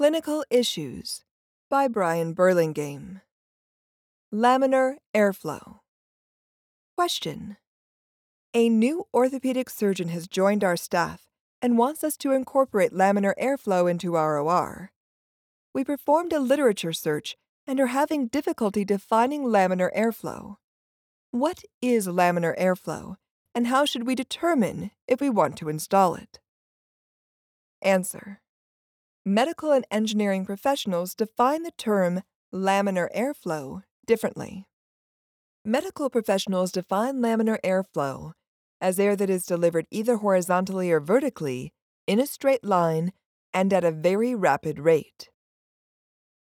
Clinical Issues by Byron Burlingame. Laminar Airflow. Question A new orthopedic surgeon has joined our staff and wants us to incorporate laminar airflow into our OR. We performed a literature search and are having difficulty defining laminar airflow. What is laminar airflow, and how should we determine if we want to install it? Answer Medical and engineering professionals define the term laminar airflow differently. Medical professionals define laminar airflow as air that is delivered either horizontally or vertically, in a straight line, and at a very rapid rate.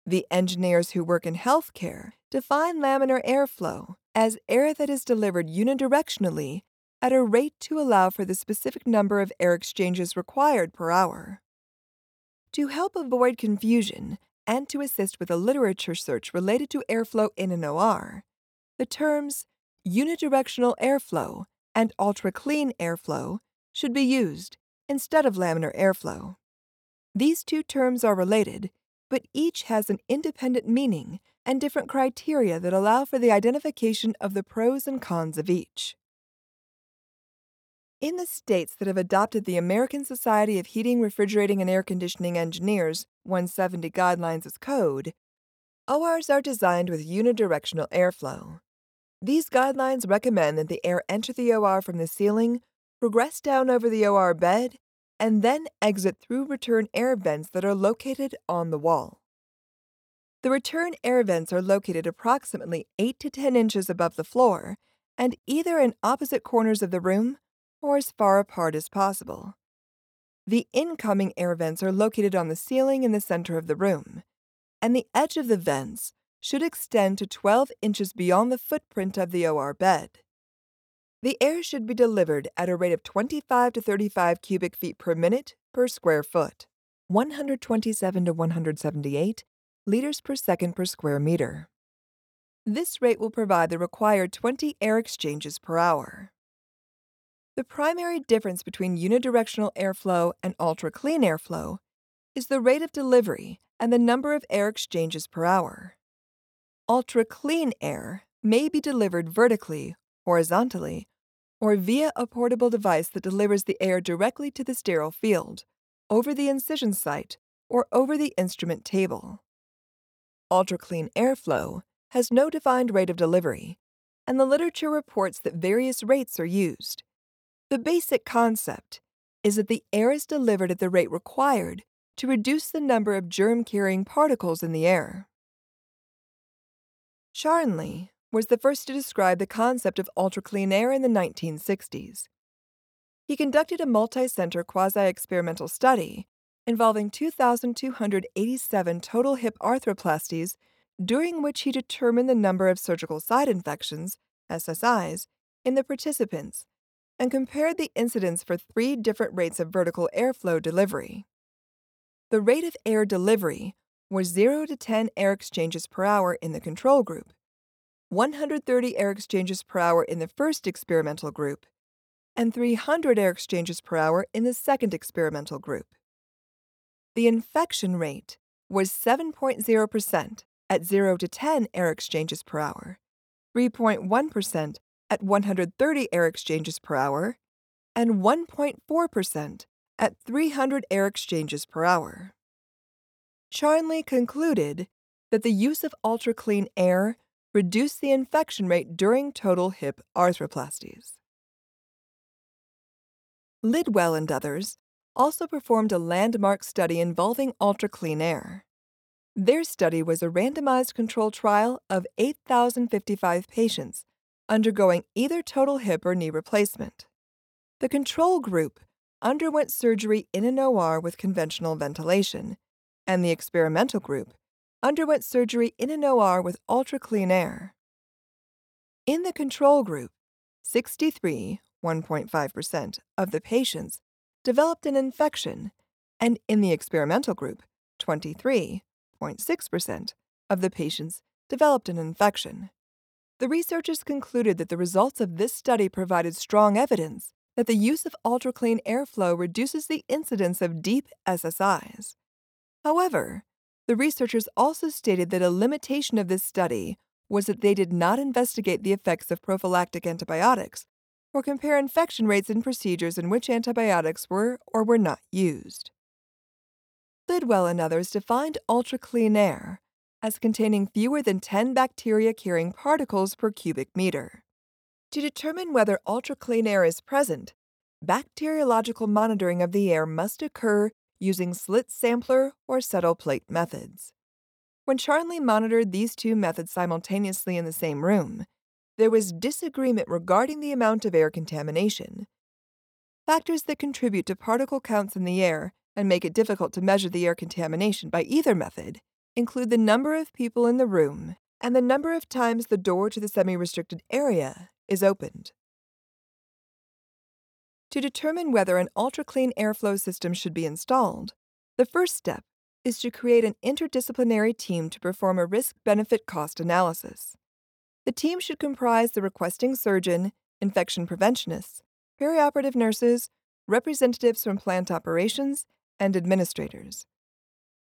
The engineers who work in healthcare define laminar airflow as air that is delivered unidirectionally at a rate to allow for the specific number of air exchanges required per hour. To help avoid confusion and to assist with a literature search related to airflow in an OR, the terms unidirectional airflow and ultra clean airflow should be used instead of laminar airflow. These two terms are related, but each has an independent meaning and different criteria that allow for the identification of the pros and cons of each. In the states that have adopted the American Society of Heating, Refrigerating, and Air Conditioning Engineers 170 guidelines as code, ORs are designed with unidirectional airflow. These guidelines recommend that the air enter the OR from the ceiling, progress down over the OR bed, and then exit through return air vents that are located on the wall. The return air vents are located approximately 8 to 10 inches above the floor and either in opposite corners of the room or as far apart as possible. The incoming air vents are located on the ceiling in the center of the room, and the edge of the vents should extend to 12 inches beyond the footprint of the OR bed. The air should be delivered at a rate of 25 to 35 cubic feet per minute per square foot, 127 to 178 liters per second per square meter. This rate will provide the required 20 air exchanges per hour. The primary difference between unidirectional airflow and ultra clean airflow is the rate of delivery and the number of air exchanges per hour. Ultra clean air may be delivered vertically, horizontally, or via a portable device that delivers the air directly to the sterile field, over the incision site, or over the instrument table. Ultra clean airflow has no defined rate of delivery, and the literature reports that various rates are used. The basic concept is that the air is delivered at the rate required to reduce the number of germ carrying particles in the air. Charnley was the first to describe the concept of ultra clean air in the 1960s. He conducted a multi center quasi experimental study involving 2,287 total hip arthroplasties, during which he determined the number of surgical site infections, SSIs, in the participants and compared the incidence for three different rates of vertical airflow delivery. The rate of air delivery was 0 to 10 air exchanges per hour in the control group, 130 air exchanges per hour in the first experimental group, and 300 air exchanges per hour in the second experimental group. The infection rate was 7.0% at 0 to 10 air exchanges per hour, 3.1% at 130 air exchanges per hour and 1.4% at 300 air exchanges per hour. Charnley concluded that the use of ultra clean air reduced the infection rate during total hip arthroplasties. Lidwell and others also performed a landmark study involving ultra clean air. Their study was a randomized controlled trial of 8,055 patients undergoing either total hip or knee replacement. The control group underwent surgery in an OR with conventional ventilation, and the experimental group underwent surgery in an OR with ultra clean air. In the control group, 63, 1.5% of the patients developed an infection, and in the experimental group, 23.6% of the patients developed an infection. The researchers concluded that the results of this study provided strong evidence that the use of ultra clean airflow reduces the incidence of deep SSIs. However, The researchers also stated that a limitation of this study was that they did not investigate the effects of prophylactic antibiotics or compare infection rates in procedures in which antibiotics were or were not used. Lidwell and others defined ultra clean air as containing fewer than 10 bacteria carrying particles per cubic meter. To determine whether ultra clean air is present, bacteriological monitoring of the air must occur using slit sampler or settle plate methods. When Charnley monitored these two methods simultaneously in the same room, there was disagreement regarding the amount of air contamination. Factors that contribute to particle counts in the air and make it difficult to measure the air contamination by either method include the number of people in the room and the number of times the door to the semi restricted area is opened. To determine whether an ultra clean airflow system should be installed, the first step is to create an interdisciplinary team to perform a risk benefit cost analysis. The team should comprise the requesting surgeon, infection preventionists, perioperative nurses, representatives from plant operations, and administrators.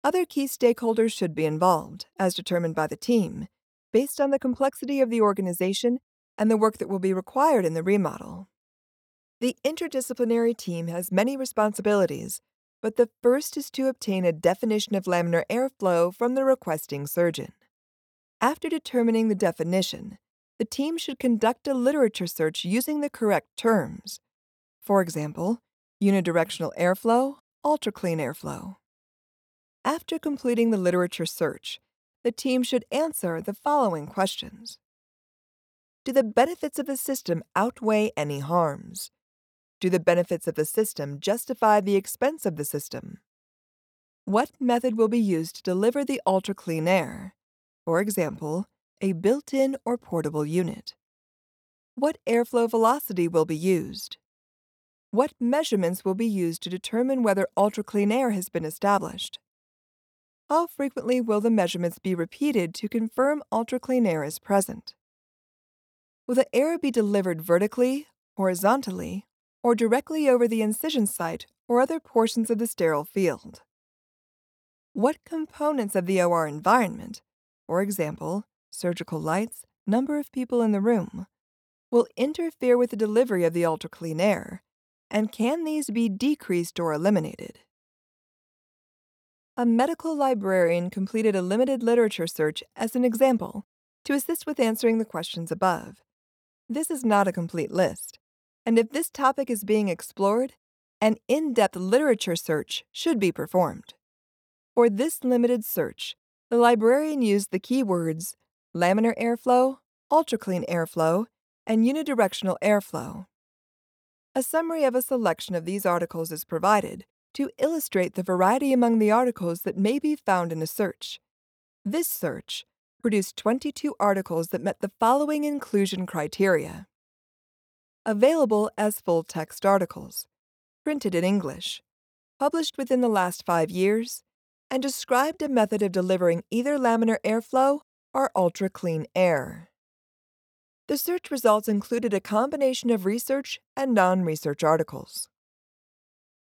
Other key stakeholders should be involved, as determined by the team, based on the complexity of the organization and the work that will be required in the remodel. The interdisciplinary team has many responsibilities, but the first is to obtain a definition of laminar airflow from the requesting surgeon. After determining the definition, the team should conduct a literature search using the correct terms. For example, unidirectional airflow, ultra-clean airflow. After completing the literature search, the team should answer the following questions. Do the benefits of the system outweigh any harms? Do the benefits of the system justify the expense of the system? What method will be used to deliver the ultra clean air? For example, a built in or portable unit. What airflow velocity will be used? What measurements will be used to determine whether ultra clean air has been established? How frequently will the measurements be repeated to confirm ultra clean air is present? Will the air be delivered vertically, horizontally, or directly over the incision site or other portions of the sterile field? What components of the OR environment, for example, surgical lights, number of people in the room, will interfere with the delivery of the ultra clean air and can these be decreased or eliminated? A medical librarian completed a limited literature search as an example to assist with answering the questions above. This is not a complete list, and if this topic is being explored, an in depth literature search should be performed. For this limited search, the librarian used the keywords laminar airflow, ultraclean airflow, and unidirectional airflow. A summary of a selection of these articles is provided to illustrate the variety among the articles that may be found in a search. This search produced 22 articles that met the following inclusion criteria. Available as full text articles, printed in English, published within the last five years, and described a method of delivering either laminar airflow or ultra clean air. The search results included a combination of research and non research articles.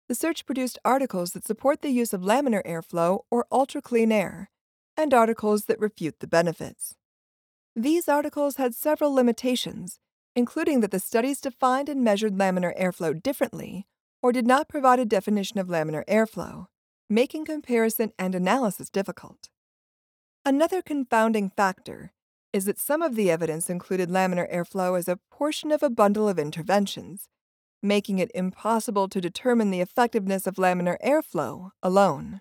The search produced articles that support the use of laminar airflow or ultra clean air, and articles that refute the benefits. These articles had several limitations, including that the studies defined and measured laminar airflow differently or did not provide a definition of laminar airflow, making comparison and analysis difficult. Another confounding factor is that some of the evidence included laminar airflow as a portion of a bundle of interventions, making it impossible to determine the effectiveness of laminar airflow alone.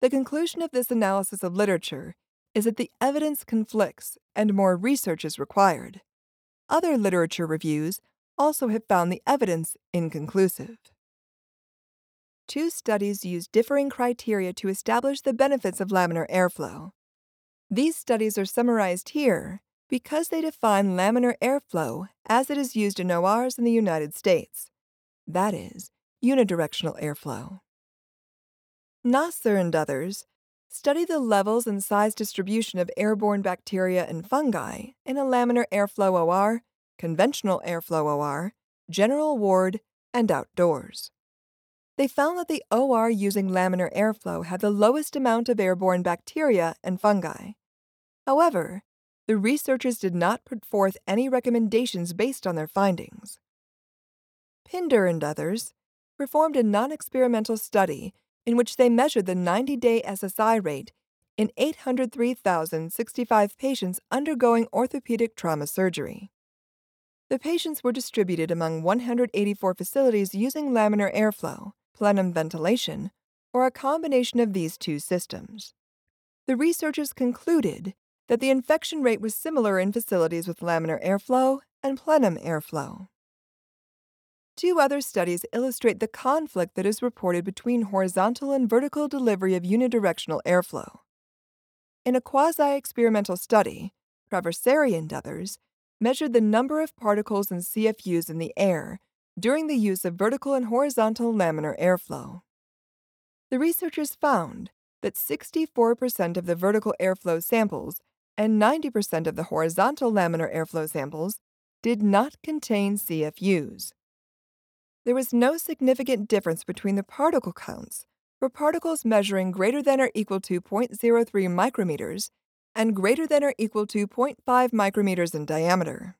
The conclusion of this analysis of literature is that the evidence conflicts and more research is required. Other literature reviews also have found the evidence inconclusive. Two studies used differing criteria to establish the benefits of laminar airflow. These studies are summarized here because they define laminar airflow as it is used in ORs in the United States, that is, unidirectional airflow. Nasser and others study the levels and size distribution of airborne bacteria and fungi in a laminar airflow OR, conventional airflow OR, general ward, and outdoors. they found that the OR using laminar airflow had the lowest amount of airborne bacteria and fungi. However, the researchers did not put forth any recommendations based on their findings. Pinder and others performed a non experimental study in which they measured the 90 day SSI rate in 803,065 patients undergoing orthopedic trauma surgery. The patients were distributed among 184 facilities using laminar airflow, plenum ventilation, or a combination of these two systems. The researchers concluded that the infection rate was similar in facilities with laminar airflow and plenum airflow. Two other studies illustrate the conflict that is reported between horizontal and vertical delivery of unidirectional airflow. In a quasi experimental study, Traversari and others measured the number of particles and CFUs in the air during the use of vertical and horizontal laminar airflow. The researchers found that 64% of the vertical airflow samples and 90% of the horizontal laminar airflow samples did not contain CFUs. There was no significant difference between the particle counts for particles measuring greater than or equal to 0.03 micrometers and greater than or equal to 0.5 micrometers in diameter.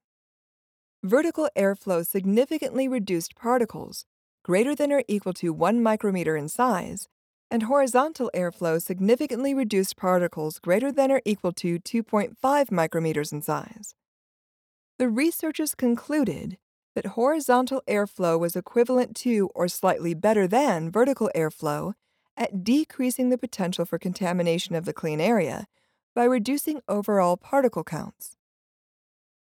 Vertical airflow significantly reduced particles greater than or equal to 1 micrometer in size, and horizontal airflow significantly reduced particles greater than or equal to 2.5 micrometers in size. The researchers concluded that horizontal airflow was equivalent to or slightly better than vertical airflow at decreasing the potential for contamination of the clean area by reducing overall particle counts.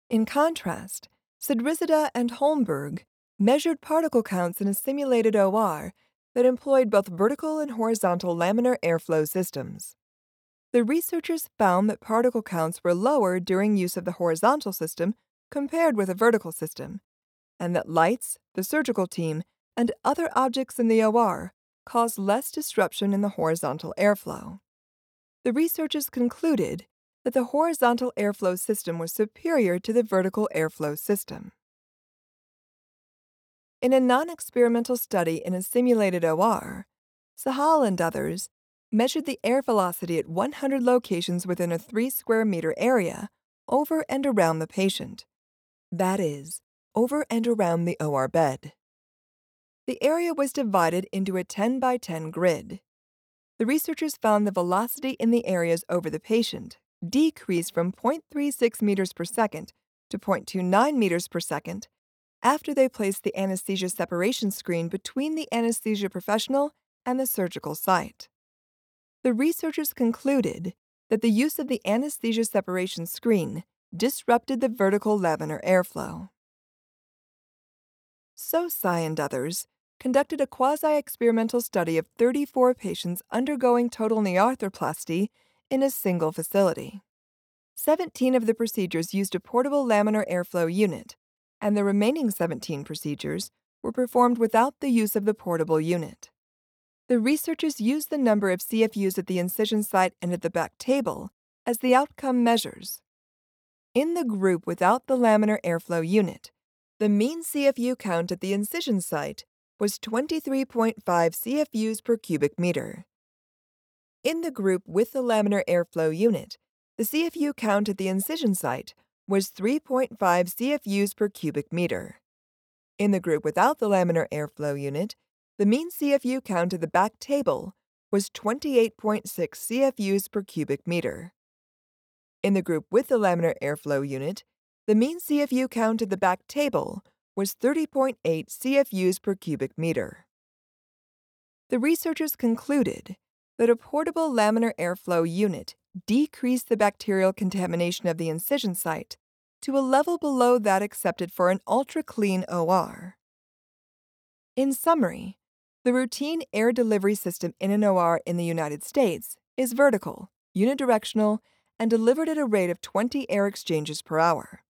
In contrast, Sadrizadeh and Holmberg measured particle counts in a simulated OR that employed both vertical and horizontal laminar airflow systems. The researchers found that particle counts were lower during use of the horizontal system compared with a vertical system, and that lights, the surgical team, and other objects in the OR caused less disruption in the horizontal airflow. The researchers concluded that the horizontal airflow system was superior to the vertical airflow system. In a non experimental study in a simulated OR, Sahal and others measured the air velocity at 100 locations within a 3 square meter area over and around the patient. That is, over and around the OR bed. The area was divided into a 10 by 10 grid. The researchers found the velocity in the areas over the patient decreased from 0.36 meters per second to 0.29 meters per second after they placed the anesthesia separation screen between the anesthesia professional and the surgical site. The researchers concluded that the use of the anesthesia separation screen disrupted the vertical laminar airflow. Sossai and others conducted a quasi experimental study of 34 patients undergoing total knee arthroplasty in a single facility. 17 of the procedures used a portable laminar airflow unit, and the remaining 17 procedures were performed without the use of the portable unit. The researchers used the number of CFUs at the incision site and at the back table as the outcome measures. In the group without the laminar airflow unit, the mean CFU count at the incision site was 23.5 CFUs per cubic meter. In the group with the laminar airflow unit, the CFU count at the incision site was 3.5 CFUs per cubic meter. In the group without the laminar airflow unit, the mean CFU count at the back table was 28.6 CFUs per cubic meter. In the group with the laminar airflow unit, the mean CFU count at the back table was 30.8 CFUs per cubic meter. The researchers concluded that a portable laminar airflow unit decrease the bacterial contamination of the incision site to a level below that accepted for an ultra clean OR. In summary, the routine air delivery system in an OR in the United States is vertical, unidirectional, and delivered at a rate of 20 air exchanges per hour.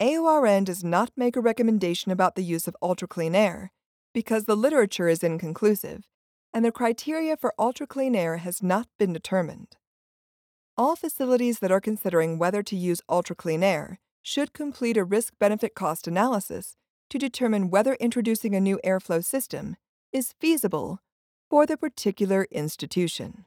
AORN does not make a recommendation about the use of ultra clean air because the literature is inconclusive and the criteria for ultra clean air has not been determined. All facilities that are considering whether to use ultra clean air should complete a risk benefit cost analysis to determine whether introducing a new airflow system is feasible for the particular institution.